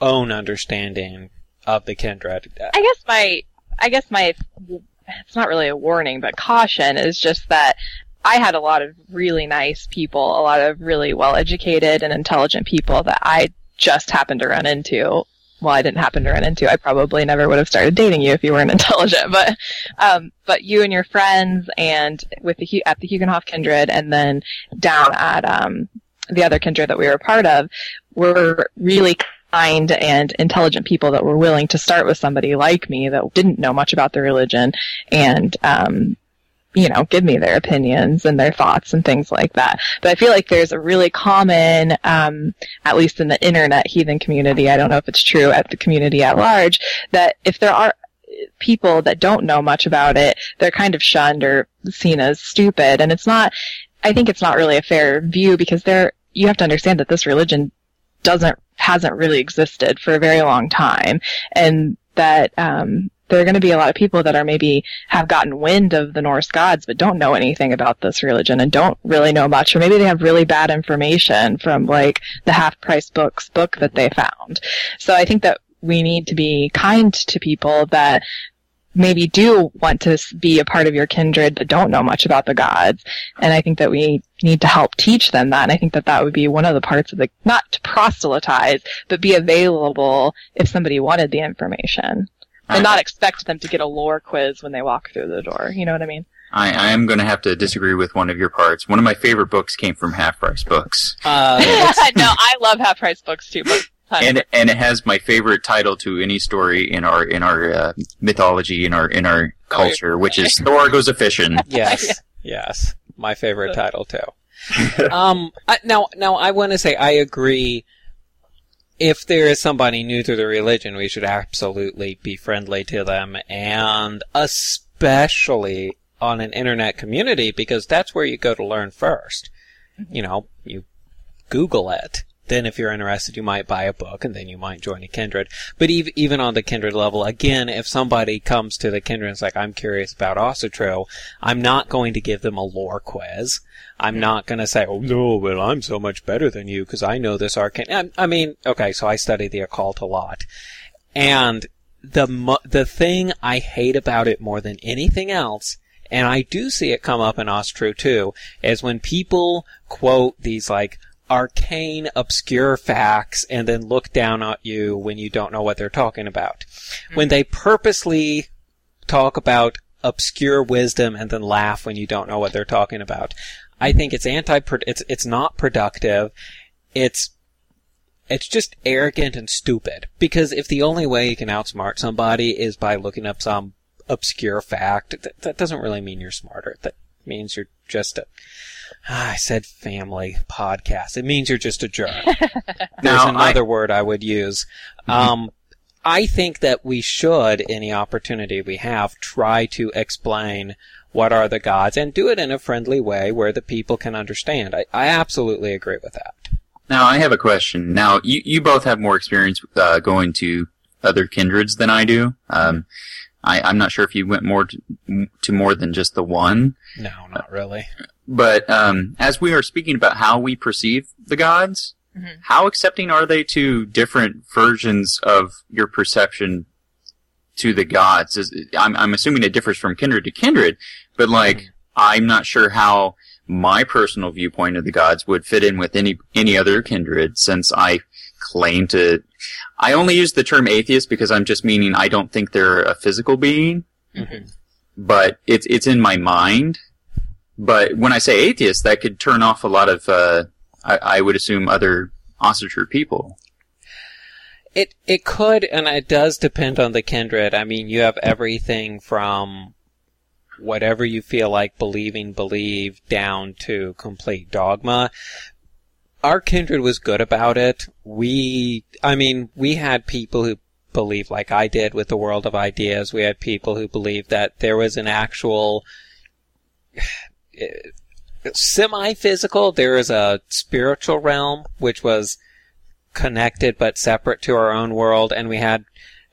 own understanding of the kindred. I guess my, I guess my, it's not really a warning, but caution is just that I had a lot of really nice people, a lot of really well educated and intelligent people that I just happened to run into. Well, I didn't happen to run into. I probably never would have started dating you if you weren't intelligent. But, um, but you and your friends, and with the at the Huginhof Kindred, and then down at um, the other kindred that we were a part of, were really kind and intelligent people that were willing to start with somebody like me that didn't know much about the religion and um you know give me their opinions and their thoughts and things like that. But i feel like there's a really common um at least in the internet heathen community i don't know if it's true at the community at large that if there are people that don't know much about it they're kind of shunned or seen as stupid. And it's not i think it's not really a fair view because they're you have to understand that this religion doesn't hasn't really existed for a very long time and that um there are going to be a lot of people that are maybe have gotten wind of the Norse gods but don't know anything about this religion and don't really know much or maybe they have really bad information from like the half price books book that they found. So I think that we need to be kind to people that maybe do want to be a part of your kindred but don't know much about the gods. And I think that we need to help teach them that. And I think that that would be one of the parts of the, not to proselytize, but be available if somebody wanted the information. And not expect them to get a lore quiz when they walk through the door. You know what I mean? I, I am going to have to disagree with one of your parts. One of my favorite books came from Half Price Books. Uh, no, I love half price books too, but and and it has my favorite title to any story in our in our uh, mythology in our in our culture, which is Thor goes a fishing. Yes, yes, my favorite title too. um, I, now, now I want to say I agree. If there is somebody new to the religion, we should absolutely be friendly to them, and especially on an internet community because that's where you go to learn 1st You know, you Google it. Then, if you're interested, you might buy a book, and then you might join a kindred. But ev- even on the kindred level, again, if somebody comes to the kindred and is like, "I'm curious about Asatru," I'm not going to give them a lore quiz. I'm mm-hmm. not going to say, "Oh no, well, I'm so much better than you because I know this arcane." I, um, I mean, okay, so I study the occult a lot, and the mo- the thing I hate about it more than anything else and I do see it come up in Asatru too, is when people quote these like arcane, obscure facts and then look down at you when you don't know what they're talking about. When hmm. they purposely talk about obscure wisdom and then laugh when you don't know what they're talking about. I think it's anti it's it's not productive. It's it's just arrogant and stupid. Because if the only way you can outsmart somebody is by looking up some obscure fact, that, that doesn't really mean you're smarter. That means you're just a. Ah, I said family podcast. It means you're just a jerk. There's Now, another word I would use. Um, I think that we should, any opportunity we have, try to explain what are the gods and do it in a friendly way where the people can understand. I, I absolutely agree with that. Now I have a question. Now you you both have more experience uh, going to other kindreds than I do. Um, I, I'm not sure if you went more to, to more than just the one. No, not really. But um, as we are speaking about how we perceive the gods, Mhm. how accepting are they to different versions of your perception to the gods? Is, I'm, I'm assuming it differs from kindred to kindred, but like I'm not sure how my personal viewpoint of the gods would fit in with any any other kindred, since I claim to. I only use the term atheist because I'm just meaning I don't think they're a physical being Mhm. but it's it's in my mind. But when I say atheist, that could turn off a lot of, uh, I, I would assume, other Asatru people. It it could, and it does depend on the kindred. I mean, you have everything from whatever you feel like believing, believe, down to complete dogma. Our kindred was good about it. We, I mean, we had people who believed like I did with the world of ideas. We had people who believed that there was an actual semi-physical. There is a spiritual realm which was connected but separate to our own world, and we had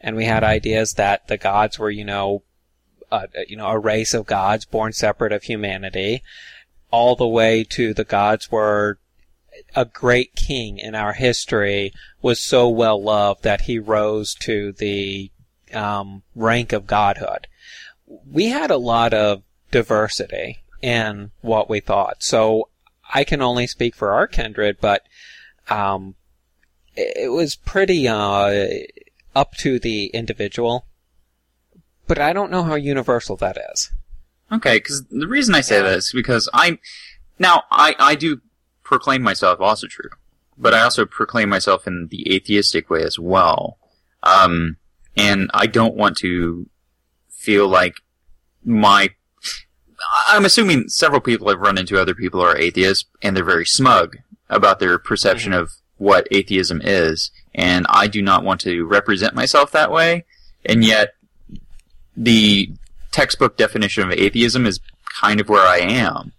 and we had ideas that the gods were, you know, uh, you know, a race of gods born separate of humanity, all the way to the gods were a great king in our history was so well loved that he rose to the um, rank of godhood. We had a lot of diversity in what we thought, so I can only speak for our kindred, but um, it was pretty uh, up to the individual. But I don't know how universal that is. Okay, because the reason I say that is because I'm now I I do proclaim myself also true, but I also proclaim myself in the atheistic way as well. Um, and I don't want to feel like my. I'm assuming several people I've run into other people who are atheists, and they're very smug about their perception of what atheism is, and I do not want to represent myself that way. And yet, the textbook definition of atheism is kind of where I am.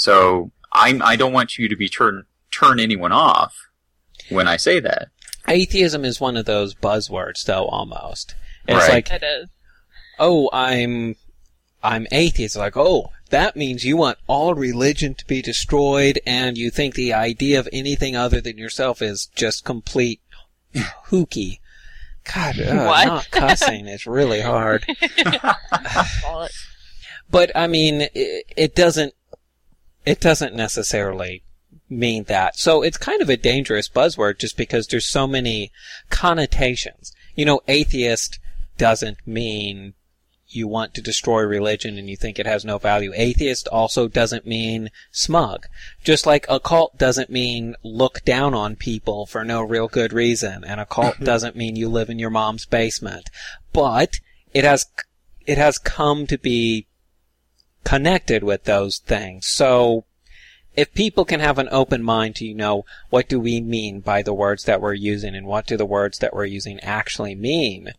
So I'm I don't want you to be turn turn anyone off when I say that. Atheism is one of those buzzwords, though, almost. It's Right. like, It is. oh, I'm, I'm atheist. Like, oh, that means you want all religion to be destroyed, and you think the idea of anything other than yourself is just complete hooky. God, uh, What? not cussing is really hard. But I mean, it, it doesn't. It doesn't necessarily mean that. So it's kind of a dangerous buzzword just because there's so many connotations. You know, atheist doesn't mean you want to destroy religion and you think it has no value. Atheist also doesn't mean smug. Just like a cult doesn't mean look down on people for no real good reason, and a cult mm-hmm. doesn't mean you live in your mom's basement. But it has it has come to be connected with those things. So if people can have an open mind to, you know, what do we mean by the words that we're using and what do the words that we're using actually mean,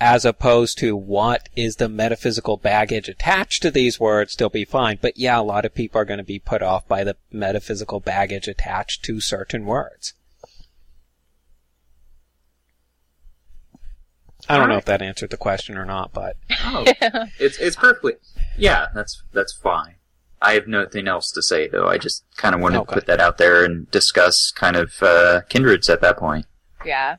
as opposed to what is the metaphysical baggage attached to these words, they'll be fine. But yeah, a lot of people are going to be put off by the metaphysical baggage attached to certain words. I don't know if that answered the question or not, but Oh, it's it's perfectly. Yeah, that's that's fine. I have nothing else to say though. I just kind of wanted Okay. to put that out there and discuss kind of uh, kindreds at that point. Yeah.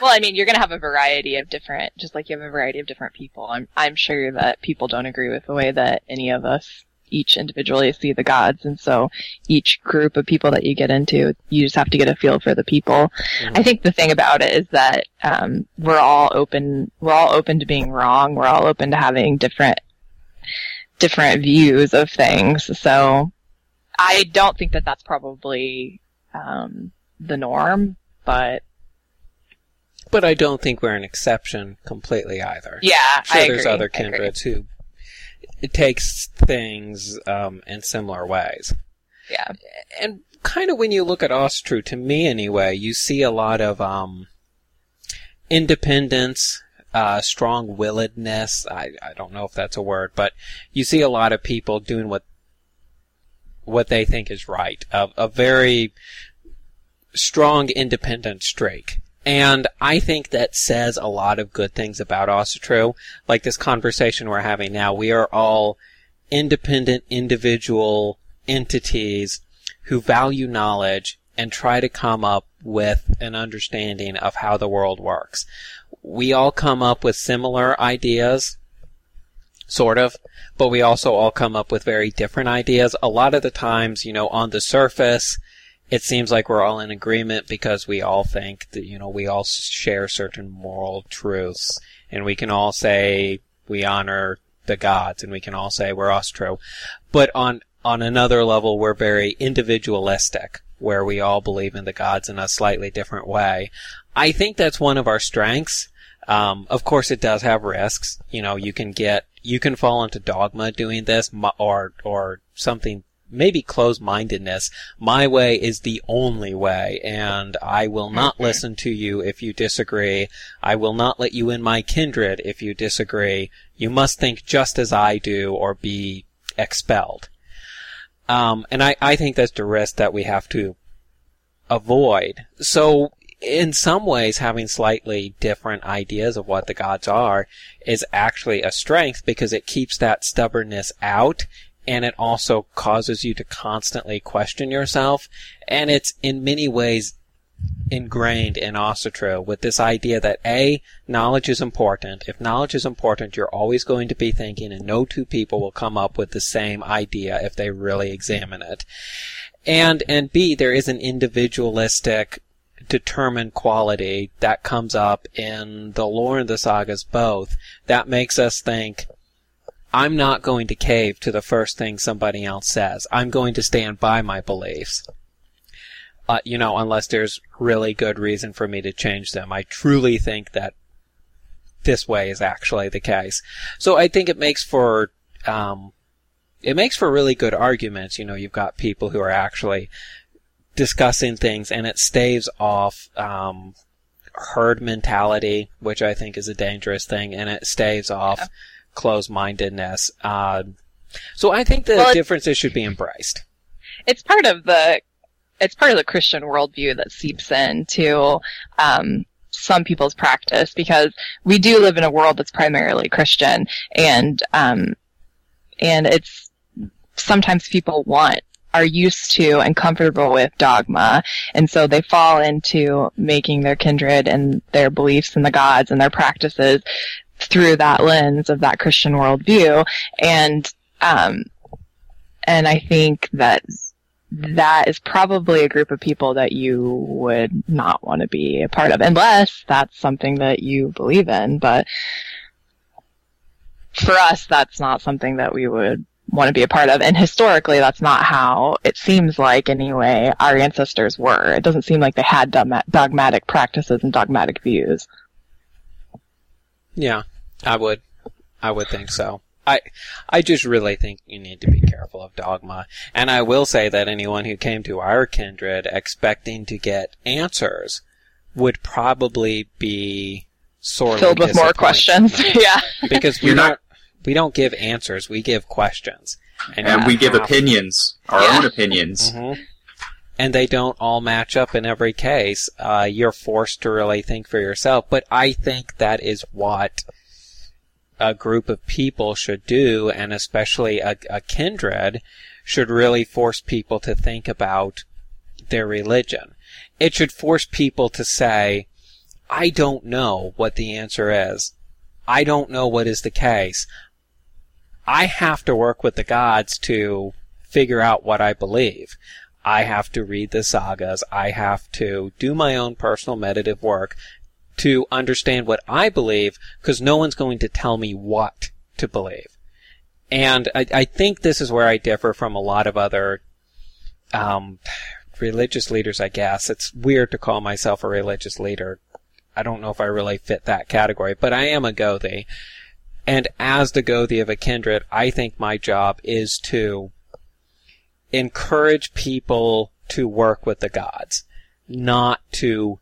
Well, I mean, you're going to have a variety of different, just like you have a variety of different people. I'm, I'm sure that people don't agree with the way that any of us each individually see the gods. And so each group of people that you get into, you just have to get a feel for the people. I think the thing about it is that, um, we're all open, we're all open to being wrong. We're all open to having different, different views of things. So I don't think that that's probably, um, the norm, but but I don't think we're an exception completely either. yeah, sure I there's agree. other kindreds who it takes things um, in similar ways. Yeah. And kind of when you look at Asatru, to me anyway, you see a lot of um, independence, uh, strong-willedness. I, I don't know if that's a word, but you see a lot of people doing what what they think is right. A, a very strong, independent streak. And I think that says a lot of good things about Asatru. Like this conversation we're having now, we are all independent individual entities who value knowledge and try to come up with an understanding of how the world works. We all come up with similar ideas, sort of, but we also all come up with very different ideas. A lot of the times, you know, on the surface, it seems like we're all in agreement because we all think that, you know, we all share certain moral truths and we can all say we honor the gods and we can all say we're Asatru. But on, on another level, we're very individualistic where we all believe in the gods in a slightly different way. I think that's one of our strengths. Um, of course, it does have risks. You know, you can get, you can fall into dogma doing this, or or something maybe closed-mindedness. My way is the only way, and I will not Mhm. listen to you if you disagree. I will not let you in my kindred if you disagree. You must think just as I do, or be expelled. Um, and I, I think that's the risk that we have to avoid. So, in some ways, having slightly different ideas of what the gods are is actually a strength because it keeps that stubbornness out and it also causes you to constantly question yourself. And it's in many ways ingrained in Asatru with this idea that A, knowledge is important. If knowledge is important, you're always going to be thinking and no two people will come up with the same idea if they really examine it. And, and B, there is an individualistic determined quality that comes up in the lore and the sagas both that makes us think I'm not going to cave to the first thing somebody else says. I'm going to stand by my beliefs. Uh, you know, unless there's really good reason for me to change them. I truly think that this way is actually the case. So I think it makes for, um, it makes for really good arguments. You know, you've got people who are actually discussing things and it staves off, um, herd mentality, which I think is a dangerous thing, and it staves off Yeah. Closed-mindedness. Uh, so I think the Well, differences should be embraced. it's part of the it's part of the Christian worldview that seeps into um, some people's practice because we do live in a world that's primarily Christian, and um, and it's sometimes people want are used to and comfortable with dogma, and so they fall into making their kindred and their beliefs in the gods and their practices through that lens of that Christian worldview, and um, and I think that that is probably a group of people that you would not want to be a part of, unless that's something that you believe in. But for us, that's not something that we would want to be a part of. And historically, that's not how it seems like, anyway, our ancestors were. It doesn't seem like they had dogmatic practices and dogmatic views. Yeah, I would. I would think so. I, I just really think you need to be careful of dogma. And I will say that anyone who came to our kindred expecting to get answers would probably be sorely filled with more questions. yeah, because we don't we don't give answers, we give questions, and, and we give opinions, our yeah. own opinions. Mm-hmm. And they don't all match up in every case. Uh, you're forced to really think for yourself. But I think that is what a group of people should do, and especially a, a kindred, should really force people to think about their religion. It should force people to say, I don't know what the answer is. I don't know what is the case. I have to work with the gods to figure out what I believe. I have to read the sagas. I have to do my own personal meditative work to understand what I believe because no one's going to tell me what to believe. And I, I think this is where I differ from a lot of other um, religious leaders, I guess. It's weird to call myself a religious leader. I don't know if I really fit that category, but I am a Gothi. And as the Gothi of a kindred, I think my job is to encourage people to work with the gods, not to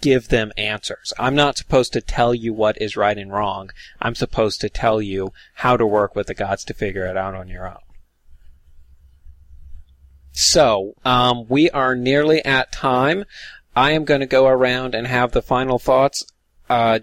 give them answers. I'm not supposed to tell you what is right and wrong. I'm supposed to tell you how to work with the gods to figure it out on your own. So, um, we are nearly at time. I am going to go around and have the final thoughts uh,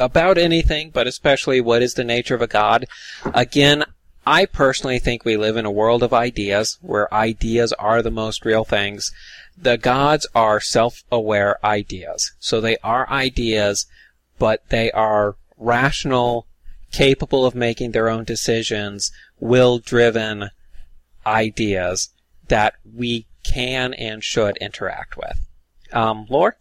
about anything, but especially what is the nature of a god. Again, I personally think we live in a world of ideas where ideas are the most real things the gods are self-aware ideas. So they are ideas, but they are rational, capable of making their own decisions, will-driven ideas that we can and should interact with. Um, Lore?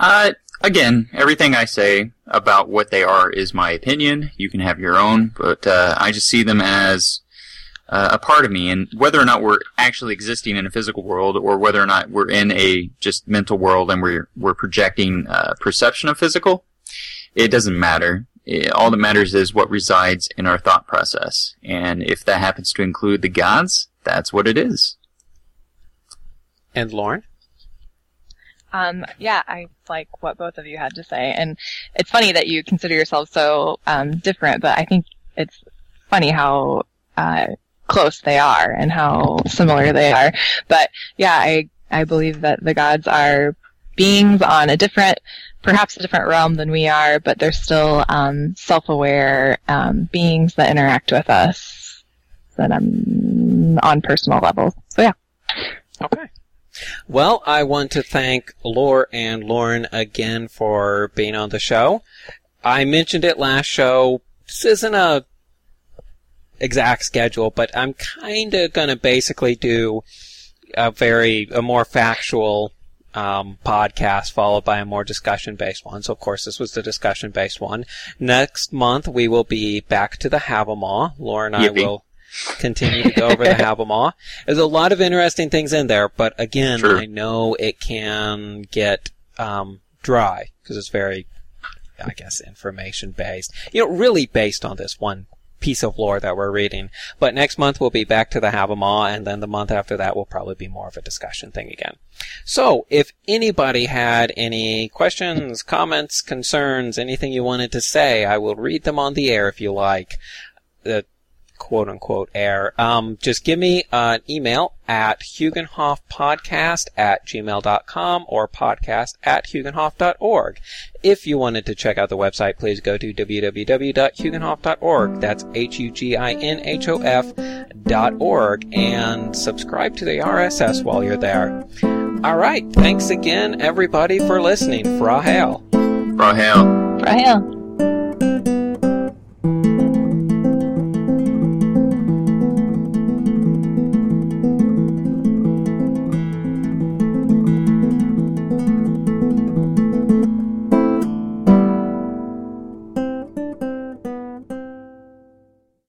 Uh, again, everything I say about what they are is my opinion. You can have your own, but uh, I just see them as uh, a part of me, and whether or not we're actually existing in a physical world, or whether or not we're in a just mental world and we're we're projecting uh, perception of physical, it doesn't matter. It, all that matters is what resides in our thought process, and if that happens to include the gods, that's what it is. And Lauren. Um, yeah, I like what both of you had to say, and it's funny that you consider yourselves so um, different, but I think it's funny how uh, close they are and how similar they are. But yeah, I, I believe that the gods are beings on a different, perhaps a different realm than we are, but they're still um, self-aware um, beings that interact with us that I'm on personal levels. So yeah. Okay. Well, I want to thank Lore and Lauren again for being on the show. I mentioned it last show. This isn't a exact schedule, but I'm kind of going to basically do a very a more factual um, podcast followed by a more discussion based one. So of course this was the discussion based one. Next month we will be back to the Havamal. Laura and I Yippee. will continue to go over the Havamal. There's a lot of interesting things in there, but again, sure. I know it can get um, dry because it's very, I guess, information based. You know, really based on this one piece of lore that we're reading. But next month we'll be back to the Havamal, and then the month after that will probably be more of a discussion thing again. So, if anybody had any questions, comments, concerns, anything you wanted to say, I will read them on the air if you like. The quote unquote air, um, just give me an email at huginhofpodcast at gmail.com or podcast at huginhof.org. If you wanted to check out the website, please go to www.huginhof.org. That's H-U-G-I-N-H-O-F dot org and subscribe to the RSS while you're there. All right. Thanks again, everybody, for listening. Frahale. Frahale. Frahale.